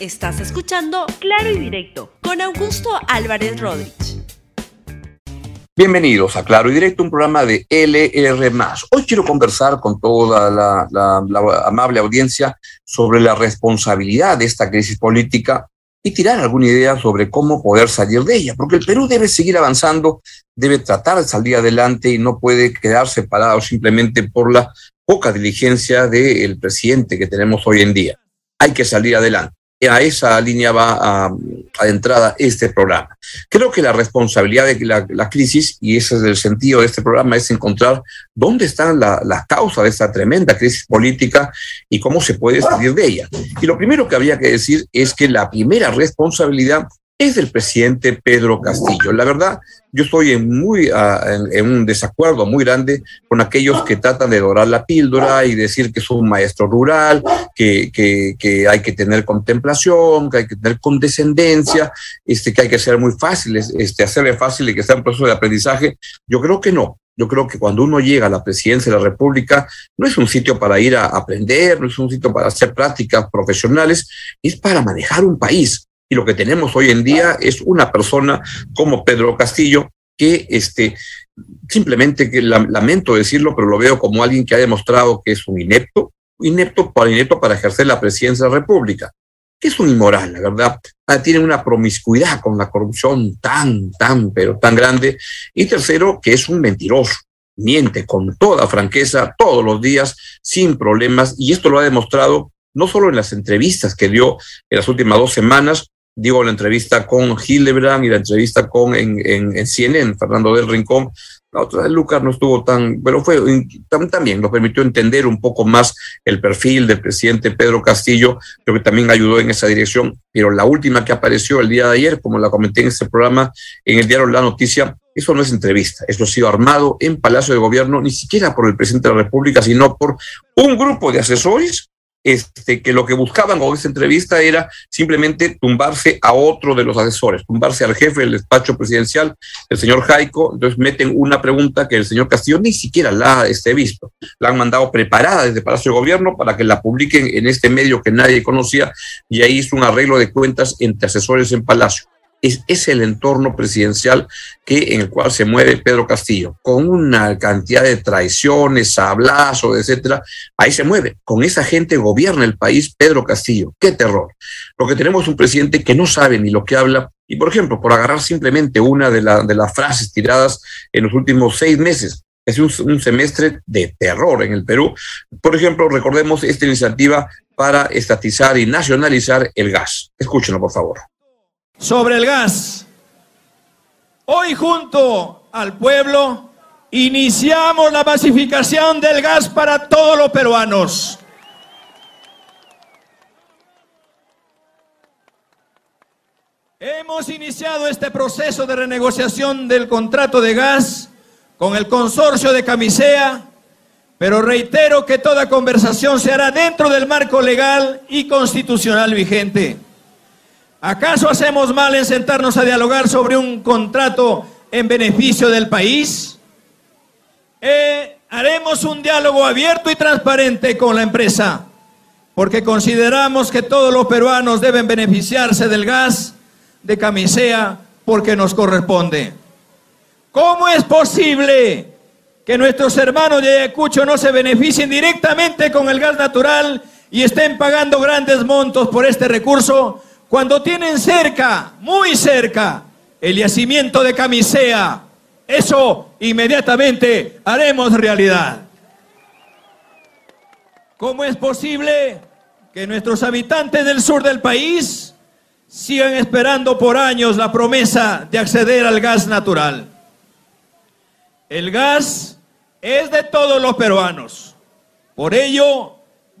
Estás escuchando Claro y Directo con Augusto Álvarez Rodríguez. Bienvenidos a Claro y Directo, un programa de LR. Hoy quiero conversar con toda la, amable audiencia sobre la responsabilidad de esta crisis política y tirar alguna idea sobre cómo poder salir de ella, porque el Perú debe seguir avanzando, debe tratar de salir adelante y no puede quedarse parado simplemente por la poca diligencia del presidente que tenemos hoy en día. Hay que salir adelante a esa línea va a, entrada este programa. Creo que la responsabilidad de la, crisis, y ese es el sentido de este programa, es encontrar dónde están las causas de esta tremenda crisis política y cómo se puede salir de ella. Y lo primero que habría que decir es que la primera responsabilidad es del presidente Pedro Castillo. La verdad, yo estoy en, muy, ah, en, un desacuerdo muy grande con aquellos que tratan de dorar la píldora y decir que es un maestro rural, que, que, que, hay que tener contemplación, que hay que tener condescendencia, este, que hay que ser muy fáciles, este, hacerle fácil y que sea un proceso de aprendizaje. Yo creo que no. Yo creo que cuando uno llega a la presidencia de la República, no es un sitio para ir a aprender, no es un sitio para hacer prácticas profesionales, es para manejar un país y lo que tenemos hoy en día es una persona como Pedro Castillo que este, simplemente, que lamento decirlo, pero lo veo como alguien que ha demostrado que es un inepto, inepto para, inepto para ejercer la presidencia de la República, que es un inmoral, la verdad. Ah, tiene una promiscuidad con la corrupción tan, tan, pero tan grande. Y tercero, que es un mentiroso miente con toda franqueza todos los días sin problemas y esto lo ha demostrado no solo en las entrevistas que dio en las últimas dos semanas, digo, la entrevista con Hildebrand y la entrevista con en, en, CNN, Fernando del Rincón. La otra de Lucas no estuvo tan, pero fue también nos permitió entender un poco más el perfil del presidente Pedro Castillo, creo que también ayudó en esa dirección. Pero la última que apareció el día de ayer, como la comenté en este programa, en el diario La Noticia, eso no es entrevista, eso ha sido armado en Palacio de Gobierno, ni siquiera por el presidente de la República, sino por un grupo de asesores este, que lo que buscaban con esa entrevista era simplemente tumbarse a otro de los asesores, tumbarse al jefe del despacho presidencial, el señor Jaico. Entonces meten una pregunta que el señor Castillo ni siquiera la ha este, visto. La han mandado preparada desde Palacio de Gobierno para que la publiquen en este medio que nadie conocía y ahí hizo un arreglo de cuentas entre asesores en Palacio es, el entorno presidencial que, en el cual se mueve Pedro Castillo, con una cantidad de traiciones, sablazos, etcétera. Ahí se mueve. Con esa gente gobierna el país Pedro Castillo. ¡Qué terror! Lo que tenemos es un presidente que no sabe ni lo que habla. Y, por ejemplo, por agarrar simplemente una de, de las frases tiradas en los últimos seis meses, es un, un, semestre de terror en el Perú. Por ejemplo, recordemos esta iniciativa para estatizar y nacionalizar el gas. Escúchenlo, por favor sobre el gas. Hoy junto al pueblo iniciamos la masificación del gas para todos los peruanos. Hemos iniciado este proceso de renegociación del contrato de gas con el consorcio de Camisea, pero reitero que toda conversación se hará dentro del marco legal y constitucional vigente. ¿Acaso hacemos mal en sentarnos a dialogar sobre un contrato en beneficio del país? Eh, haremos un diálogo abierto y transparente con la empresa, porque consideramos que todos los peruanos deben beneficiarse del gas de camisea porque nos corresponde. ¿Cómo es posible que nuestros hermanos de Ayacucho no se beneficien directamente con el gas natural y estén pagando grandes montos por este recurso cuando tienen cerca, muy cerca, el yacimiento de Camisea, eso inmediatamente haremos realidad. ¿Cómo es posible que nuestros habitantes del sur del país sigan esperando por años la promesa de acceder al gas natural? El gas es de todos los peruanos. Por ello,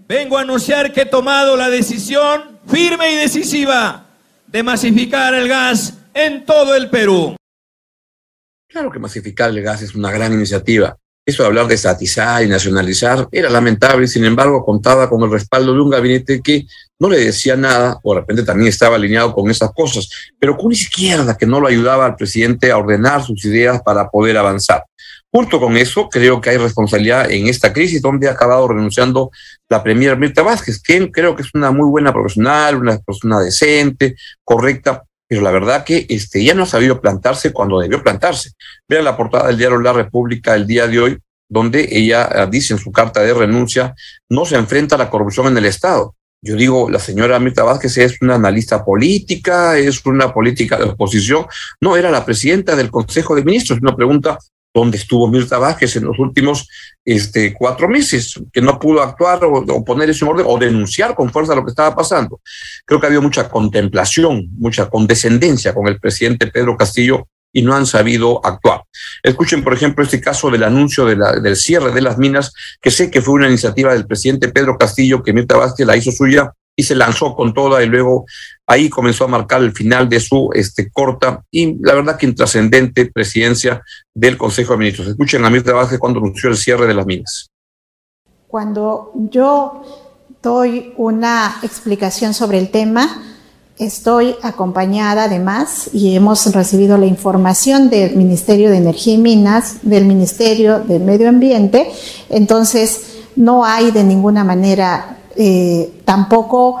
vengo a anunciar que he tomado la decisión firme y decisiva de masificar el gas en todo el Perú. Claro que masificar el gas es una gran iniciativa. Eso de hablar de estatizar y nacionalizar era lamentable, sin embargo contaba con el respaldo de un gabinete que no le decía nada, o de repente también estaba alineado con esas cosas, pero con una izquierda que no lo ayudaba al presidente a ordenar sus ideas para poder avanzar. Junto con eso, creo que hay responsabilidad en esta crisis donde ha acabado renunciando la premier Mirta Vázquez, quien creo que es una muy buena profesional, una persona decente, correcta, pero la verdad que este, ya no ha sabido plantarse cuando debió plantarse. Vean la portada del diario La República el día de hoy, donde ella eh, dice en su carta de renuncia, no se enfrenta a la corrupción en el Estado. Yo digo, la señora Mirta Vázquez es una analista política, es una política de oposición. No, era la presidenta del Consejo de Ministros. Una pregunta dónde estuvo Mirta Vázquez en los últimos este, cuatro meses, que no pudo actuar o, poner eso en orden o denunciar con fuerza lo que estaba pasando. Creo que ha habido mucha contemplación, mucha condescendencia con el presidente Pedro Castillo y no han sabido actuar. Escuchen, por ejemplo, este caso del anuncio del cierre de las minas, que sé que fue una iniciativa del presidente Pedro Castillo, que Mirta Vázquez la hizo suya y se lanzó con toda y luego ahí comenzó a marcar el final de su este, corta y la verdad que intrascendente presidencia del Consejo de Ministros. Escuchen a Mirta Vázquez cuando anunció el cierre de las minas. Cuando yo doy una explicación sobre el tema, estoy acompañada además y hemos recibido la información del Ministerio de Energía y Minas, del Ministerio del Medio Ambiente, entonces no hay de ninguna manera eh, tampoco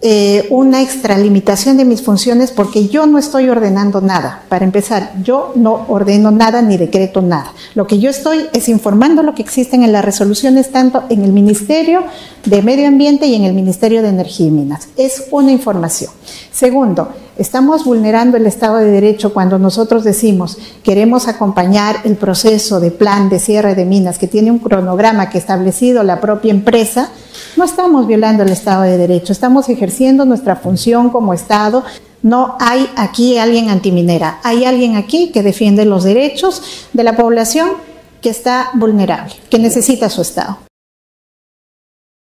eh, una extralimitación de mis funciones porque yo no estoy ordenando nada. Para empezar, yo no ordeno nada ni decreto nada. Lo que yo estoy es informando lo que existen en las resoluciones tanto en el Ministerio de Medio Ambiente y en el Ministerio de Energía y Minas. Es una información. Segundo, estamos vulnerando el Estado de Derecho cuando nosotros decimos queremos acompañar el proceso de plan de cierre de minas que tiene un cronograma que ha establecido la propia empresa no estamos violando el Estado de Derecho, estamos ejerciendo nuestra función como Estado. No hay aquí alguien antiminera, hay alguien aquí que defiende los derechos de la población que está vulnerable, que necesita su Estado.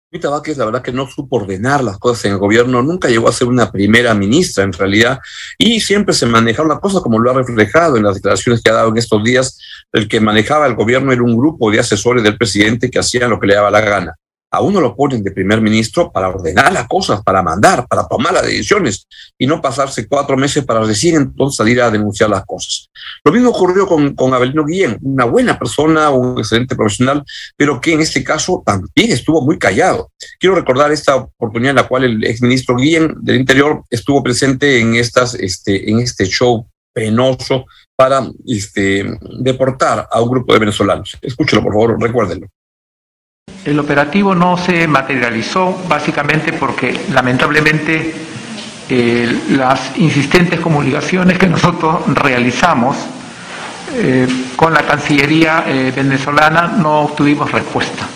Rita Vázquez, la verdad que no supo ordenar las cosas en el gobierno, nunca llegó a ser una primera ministra en realidad, y siempre se manejaron las cosas como lo ha reflejado en las declaraciones que ha dado en estos días. El que manejaba el gobierno era un grupo de asesores del presidente que hacían lo que le daba la gana a uno lo ponen de primer ministro para ordenar las cosas, para mandar, para tomar las decisiones y no pasarse cuatro meses para recién entonces salir a denunciar las cosas. Lo mismo ocurrió con, con Abelino Guillén, una buena persona, un excelente profesional, pero que en este caso también estuvo muy callado. Quiero recordar esta oportunidad en la cual el exministro Guillén del Interior estuvo presente en, estas, este, en este show penoso para este, deportar a un grupo de venezolanos. Escúchelo, por favor, recuérdenlo. El operativo no se materializó básicamente porque lamentablemente eh, las insistentes comunicaciones que nosotros realizamos eh, con la Cancillería eh, venezolana no obtuvimos respuesta.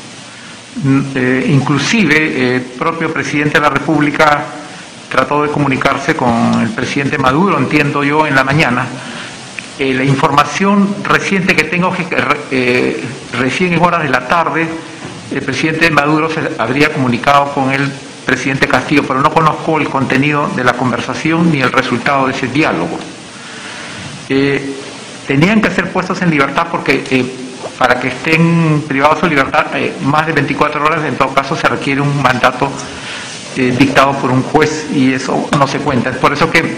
Mm, inclusive el propio presidente de la República trató de comunicarse con el presidente Maduro, entiendo yo, en la mañana. la información reciente que tengo que recién en horas de la tarde el presidente Maduro se habría comunicado con el presidente Castillo, pero no conozco el contenido de la conversación ni el resultado de ese diálogo. Eh, tenían que ser puestos en libertad porque eh, para que estén privados de libertad eh, más de 24 horas, en todo caso se requiere un mandato dictado por un juez y eso no se cuenta. Es por eso que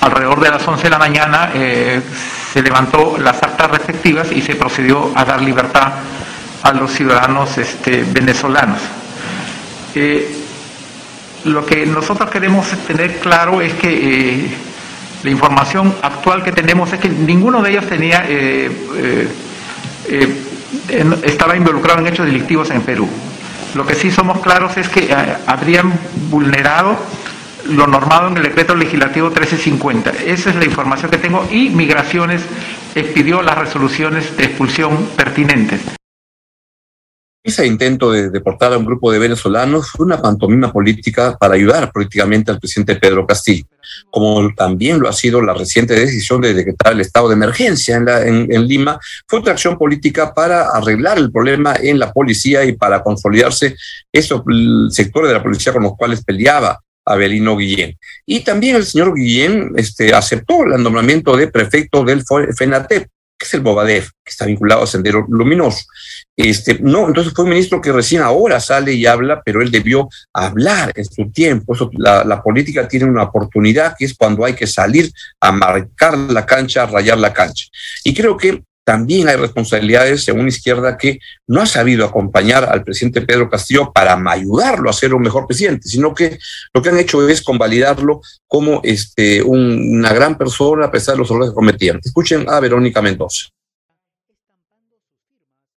alrededor de las 11 de la mañana se levantó las actas respectivas y se procedió a dar libertad a los ciudadanos este, venezolanos. Eh, lo que nosotros queremos tener claro es que eh, la información actual que tenemos es que ninguno de ellos tenía eh, estaba involucrado en hechos delictivos en Perú. Lo que sí somos claros es que habrían vulnerado lo normado en el decreto legislativo 1350. Esa es la información que tengo y Migraciones expidió las resoluciones de expulsión pertinentes. Ese intento de deportar a un grupo de venezolanos fue una pantomima política para ayudar políticamente al presidente Pedro Castillo, como también lo ha sido la reciente decisión de decretar el estado de emergencia en, Lima, fue otra acción política para arreglar el problema en la policía y para consolidarse esos sectores de la policía con los cuales peleaba Abelino Guillén. Y también el señor Guillén este, aceptó el nombramiento de prefecto del FENATEP, que es el Bobadef, que está vinculado a Sendero Luminoso. Este, no, entonces fue un ministro que recién ahora sale y habla, pero él debió hablar en su tiempo. La, la, política tiene una oportunidad que es cuando hay que salir a marcar la cancha, a rayar la cancha. Y creo que también hay responsabilidades en una izquierda que no ha sabido acompañar al presidente Pedro Castillo para ayudarlo a ser un mejor presidente, sino que lo que han hecho es convalidarlo como este, una gran persona a pesar de los errores que cometían. Escuchen a Verónica Mendoza.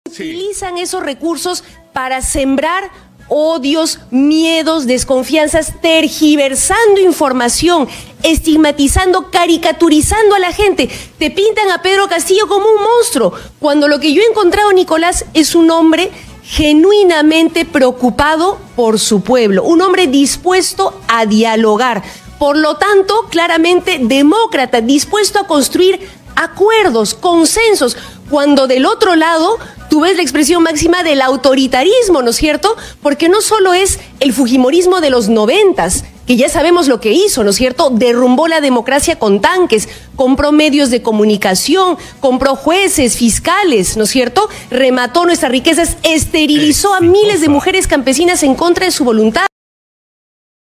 Utilizan esos recursos para sembrar odios, miedos, desconfianzas, tergiversando información, estigmatizando, caricaturizando a la gente. Te pintan a Pedro Castillo como un monstruo, cuando lo que yo he encontrado, Nicolás, es un hombre genuinamente preocupado por su pueblo, un hombre dispuesto a dialogar. Por lo tanto, claramente demócrata, dispuesto a construir acuerdos, consensos, cuando del otro lado tú ves la expresión máxima del autoritarismo, ¿no es cierto? Porque no solo es el Fujimorismo de los noventas, que ya sabemos lo que hizo, ¿no es cierto? Derrumbó la democracia con tanques, compró medios de comunicación, compró jueces, fiscales, ¿no es cierto? Remató nuestras riquezas, esterilizó a miles de mujeres campesinas en contra de su voluntad.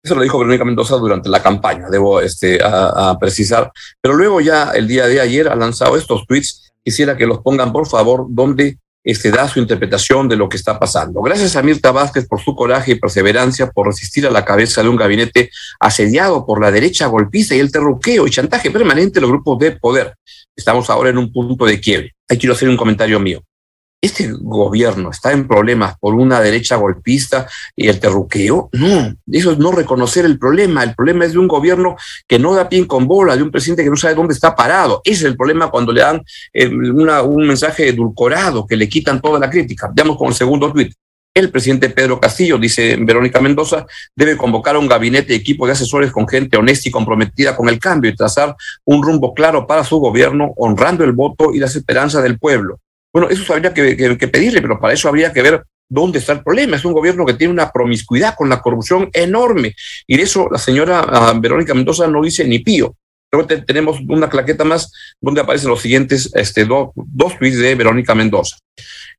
Eso lo dijo Verónica Mendoza durante la campaña, debo este, a, precisar. Pero luego ya el día de ayer ha lanzado estos tweets. Quisiera que los pongan, por favor, donde este, da su interpretación de lo que está pasando. Gracias a Mirta Vázquez por su coraje y perseverancia, por resistir a la cabeza de un gabinete asediado por la derecha golpista y el terruqueo y chantaje permanente de los grupos de poder. Estamos ahora en un punto de quiebre. Ahí quiero hacer un comentario mío este gobierno está en problemas por una derecha golpista y el terruqueo, no, eso es no reconocer el problema. El problema es de un gobierno que no da pie con bola, de un presidente que no sabe dónde está parado. Ese es el problema cuando le dan eh, un mensaje edulcorado, que le quitan toda la crítica. Veamos con el segundo tuit. El presidente Pedro Castillo, dice Verónica Mendoza, debe convocar a un gabinete de equipo de asesores con gente honesta y comprometida con el cambio y trazar un rumbo claro para su gobierno, honrando el voto y las esperanzas del pueblo. Bueno, eso habría que, pedirle, pero para eso habría que ver dónde está el problema. Es un gobierno que tiene una promiscuidad con la corrupción enorme. Y de eso la señora ah, Verónica Mendoza no dice ni pío. Luego tenemos una claqueta más donde aparecen los siguientes este, dos tweets de Verónica Mendoza.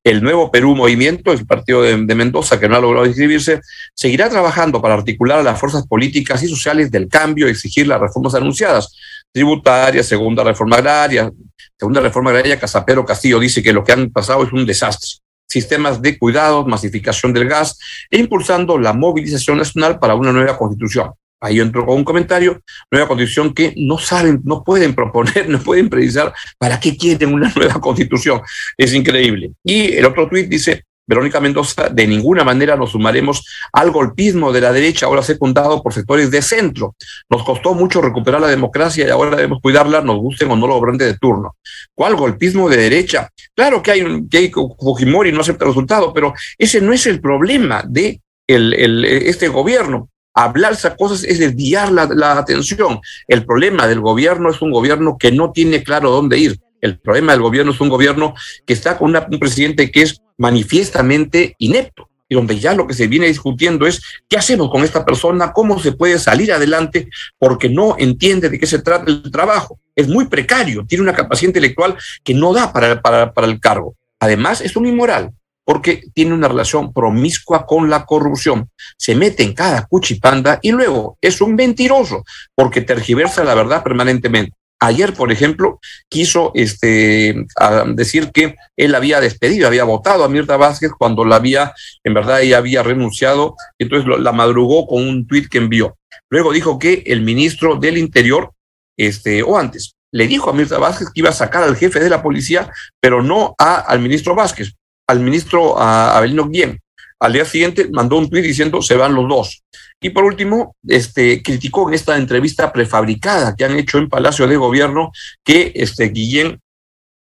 El nuevo Perú Movimiento, el partido de, de, Mendoza, que no ha logrado inscribirse, seguirá trabajando para articular a las fuerzas políticas y sociales del cambio y exigir las reformas anunciadas, tributaria, segunda reforma agraria, segunda reforma agraria, Casapero Castillo dice que lo que han pasado es un desastre. Sistemas de cuidados, masificación del gas e impulsando la movilización nacional para una nueva constitución. Ahí entro con un comentario, nueva constitución que no saben, no pueden proponer, no pueden precisar para qué quieren una nueva constitución. Es increíble. Y el otro tuit dice, Verónica Mendoza, de ninguna manera nos sumaremos al golpismo de la derecha, ahora secundado por sectores de centro. Nos costó mucho recuperar la democracia y ahora debemos cuidarla, nos gusten o no lo grande de turno. ¿Cuál golpismo de derecha? Claro que hay, que hay Fujimori no acepta el resultado, pero ese no es el problema de este gobierno. Hablar esas cosas es desviar la atención. El problema del gobierno es un gobierno que no tiene claro dónde ir. El problema del gobierno es un gobierno que está con un presidente que es manifiestamente inepto y donde ya lo que se viene discutiendo es qué hacemos con esta persona, cómo se puede salir adelante, porque no entiende de qué se trata el trabajo. Es muy precario, tiene una capacidad intelectual que no da para, para, para el cargo. Además, es un inmoral, porque tiene una relación promiscua con la corrupción. Se mete en cada cuchipanda y luego es un mentiroso, porque tergiversa la verdad permanentemente. Ayer, por ejemplo, quiso este, decir que él había despedido, había votado a Mirta Vázquez cuando la había, en verdad, ella había renunciado, entonces la madrugó con un tuit que envió. Luego dijo que el ministro del Interior, este, o antes, le dijo a Mirta Vázquez que iba a sacar al jefe de la policía, pero no a, al ministro Vázquez, al ministro Abelino Guillén. Al día siguiente mandó un tuit diciendo se van los dos. Y por último, este, criticó en esta entrevista prefabricada que han hecho en Palacio de Gobierno que este, Guillén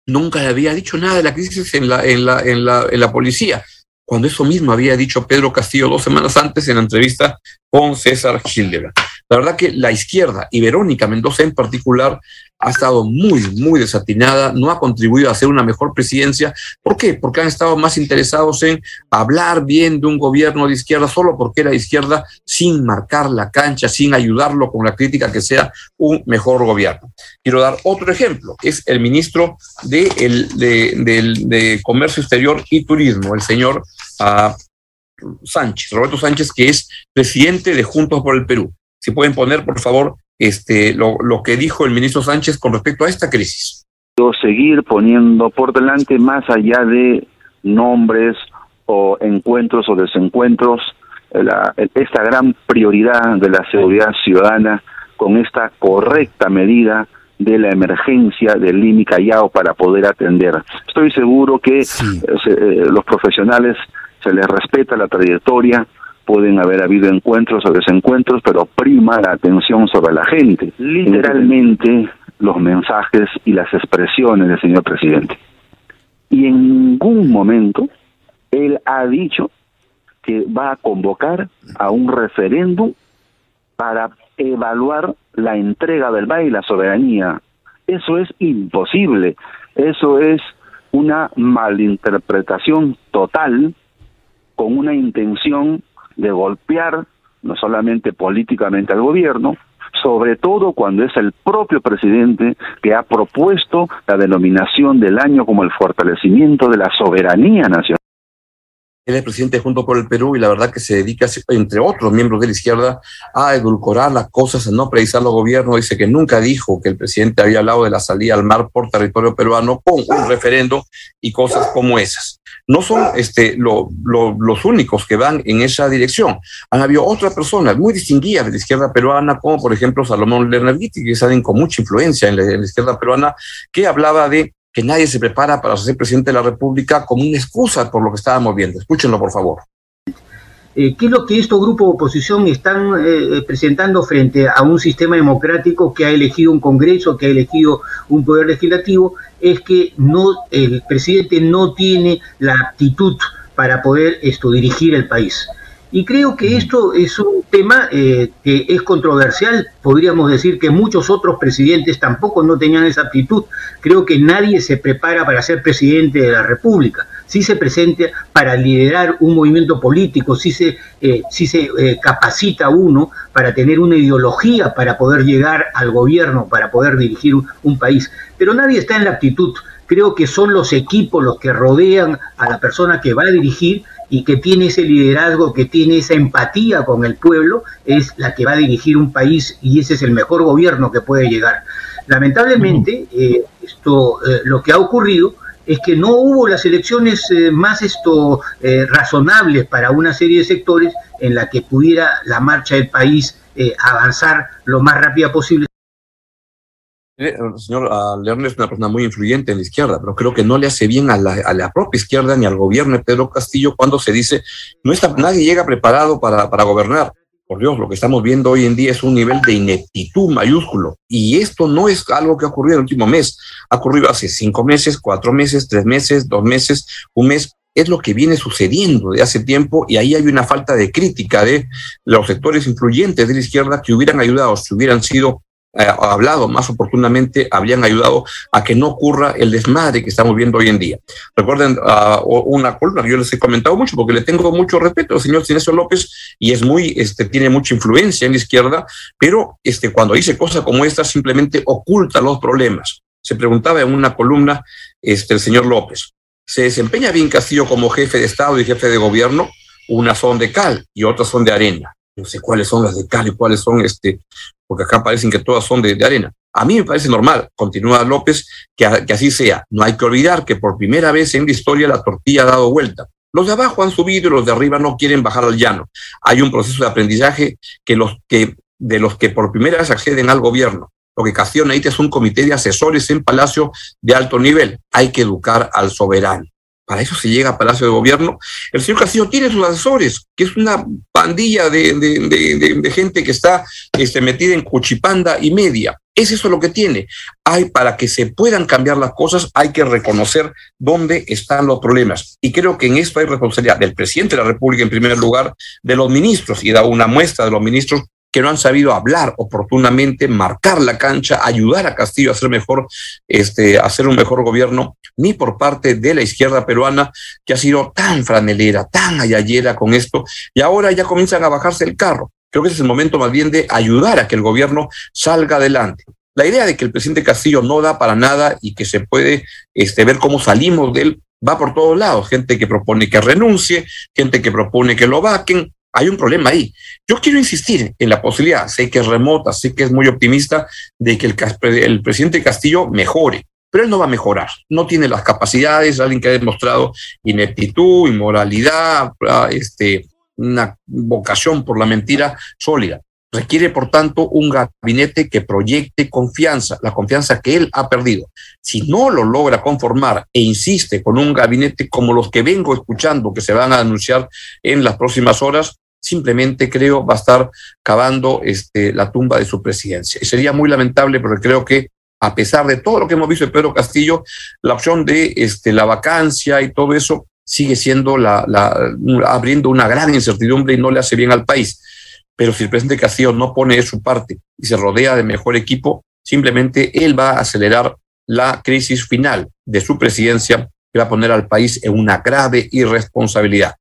nunca le había dicho nada de la crisis en la, en la, en la, en la policía, cuando eso mismo había dicho Pedro Castillo dos semanas antes en la entrevista con César Schilder. La verdad que la izquierda y Verónica Mendoza en particular ha estado muy, muy desatinada, no ha contribuido a hacer una mejor presidencia. ¿Por qué? Porque han estado más interesados en hablar bien de un gobierno de izquierda solo porque era izquierda, sin marcar la cancha, sin ayudarlo con la crítica que sea un mejor gobierno. Quiero dar otro ejemplo, es el ministro de, el, de, Comercio Exterior y Turismo, el señor uh, Sánchez, Roberto Sánchez, que es presidente de Juntos por el Perú. Si pueden poner, por favor, este, lo, lo que dijo el ministro Sánchez con respecto a esta crisis. seguir poniendo por delante más allá de nombres o encuentros o desencuentros esta gran prioridad de la seguridad ciudadana con esta correcta medida de la emergencia del Limi Callao para poder atender. Estoy seguro que eh, eh, los profesionales se les respeta la trayectoria, pueden haber habido encuentros o desencuentros, pero prima la atención sobre la gente. Literalmente los mensajes y las expresiones del señor presidente. Y en ningún momento él ha dicho que va a convocar a un referéndum para evaluar la entrega del BAE y la soberanía. Eso es imposible. Eso es una malinterpretación total con una intención de golpear no solamente políticamente al gobierno, sobre todo cuando es el propio presidente que ha propuesto la denominación del año como el fortalecimiento de la soberanía nacional. Él es presidente junto por el Perú y la verdad que se dedica, entre otros miembros de la izquierda, a edulcorar las cosas, a no precisar los gobiernos. Dice que nunca dijo que el presidente había hablado de la salida al mar por territorio peruano con un referendo y cosas como esas. No son este, los únicos que van en esa dirección. Han habido otras personas muy distinguidas de la izquierda peruana, como por ejemplo Salomón Lerner que salen con mucha influencia en la izquierda peruana, que hablaba de que nadie se prepara para ser presidente de la República como una excusa por lo que estábamos viendo. Escúchenlo, por favor. Eh, ¿Qué es lo que estos grupos de oposición están eh, presentando frente a un sistema democrático que ha elegido un Congreso, que ha elegido un poder legislativo? Es que no, el presidente no tiene la aptitud para poder esto, dirigir el país. Y creo que esto es un tema eh, que es controversial. Podríamos decir que muchos otros presidentes tampoco no tenían esa aptitud. Creo que nadie se prepara para ser presidente de la República. Sí se presenta para liderar un movimiento político, sí se, eh, se eh, capacita uno para tener una ideología para poder llegar al gobierno, para poder dirigir un país. Pero nadie está en la aptitud. Creo que son los equipos los que rodean a la persona que va a dirigir y que tiene ese liderazgo, que tiene esa empatía con el pueblo, es la que va a dirigir un país y ese es el mejor gobierno que puede llegar. Lamentablemente, eh, esto, eh, lo que ha ocurrido es que no hubo las elecciones eh, más esto razonables para una serie de sectores en la que pudiera la marcha del país avanzar lo más rápida posible. El señor Lerner es una persona muy influyente en la izquierda, pero creo que no le hace bien a la, propia izquierda ni al gobierno de Pedro Castillo cuando se dice no está, nadie llega preparado para, para gobernar. Por Dios, lo que estamos viendo hoy en día es un nivel de ineptitud mayúsculo. Y esto no es algo que ha ocurrido el último mes. Ha ocurrido hace cinco meses, cuatro meses, tres meses, dos meses, un mes es lo que viene sucediendo de hace tiempo y ahí hay una falta de crítica de los sectores influyentes de la izquierda que hubieran ayudado, si hubieran sido eh, hablado más oportunamente, habrían ayudado a que no ocurra el desmadre que estamos viendo hoy en día. Recuerden uh, una columna que yo les he comentado mucho porque le tengo mucho respeto al señor Sinesio López y es muy, este, tiene mucha influencia en la izquierda, pero este, cuando dice cosas como esta simplemente oculta los problemas. Se preguntaba en una columna este, el señor López, ¿se desempeña bien Castillo como jefe de Estado y jefe de gobierno? Unas son de cal y otras son de arena no sé cuáles son las de cal y cuáles son este, porque acá parecen que todas son de, arena. A mí me parece normal, continúa López, que, así sea. No hay que olvidar que por primera vez en la historia la tortilla ha dado vuelta. Los de abajo han subido y los de arriba no quieren bajar al llano. Hay un proceso de aprendizaje que los que, de los que por primera vez acceden al gobierno. Lo que necesita es un comité de asesores en Palacio de alto nivel. Hay que educar al soberano. Para eso se llega a Palacio de Gobierno. El señor Castillo tiene sus asesores, que es una pandilla de, gente que está este, metida en cuchipanda y media. Es eso lo que tiene. Hay, para que se puedan cambiar las cosas, hay que reconocer dónde están los problemas. Y creo que en esto hay responsabilidad del presidente de la República, en primer lugar, de los ministros, y da una muestra de los ministros que no han sabido hablar oportunamente, marcar la cancha, ayudar a Castillo a hacer mejor, este, hacer un mejor gobierno, ni por parte de la izquierda peruana, que ha sido tan franelera, tan ayayera con esto, y ahora ya comienzan a bajarse el carro. Creo que ese es el momento más bien de ayudar a que el gobierno salga adelante. La idea de que el presidente Castillo no da para nada y que se puede este, ver cómo salimos de él va por todos lados. Gente que propone que renuncie, gente que propone que lo vaquen, hay un problema ahí. Yo quiero insistir en la posibilidad, sé que es remota, sé que es muy optimista, de que el, presidente Castillo mejore. pero él no va a mejorar, no tiene las capacidades, alguien que ha demostrado ineptitud, inmoralidad, ah, este, una vocación por la mentira sólida. Requiere, por tanto, un gabinete que proyecte confianza, la confianza que él ha perdido. Si no lo logra conformar e insiste con un gabinete como los que vengo escuchando que se van a anunciar en las próximas horas, simplemente creo va a estar cavando este, la tumba de su presidencia. Y sería muy lamentable porque creo que a pesar de todo lo que hemos visto de Pedro Castillo, la opción de este, la vacancia y todo eso sigue siendo la, la, abriendo una gran incertidumbre y no le hace bien al país. Pero si el presidente Castillo no pone de su parte y se rodea de mejor equipo, simplemente él va a acelerar la crisis final de su presidencia y va a poner al país en una grave irresponsabilidad.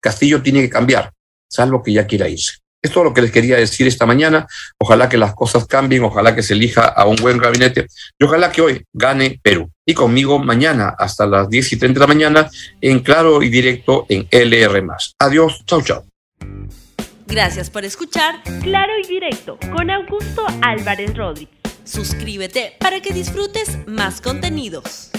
Castillo tiene que cambiar, salvo que ya quiera irse. Es todo lo que les quería decir esta mañana. Ojalá que las cosas cambien, ojalá que se elija a un buen gabinete y ojalá que hoy gane Perú. Y conmigo mañana hasta las 10 y 30 de la mañana en claro y directo en LR. Adiós, chau, chau. Gracias por escuchar Claro y Directo con Augusto Álvarez Rodríguez. Suscríbete para que disfrutes más contenidos.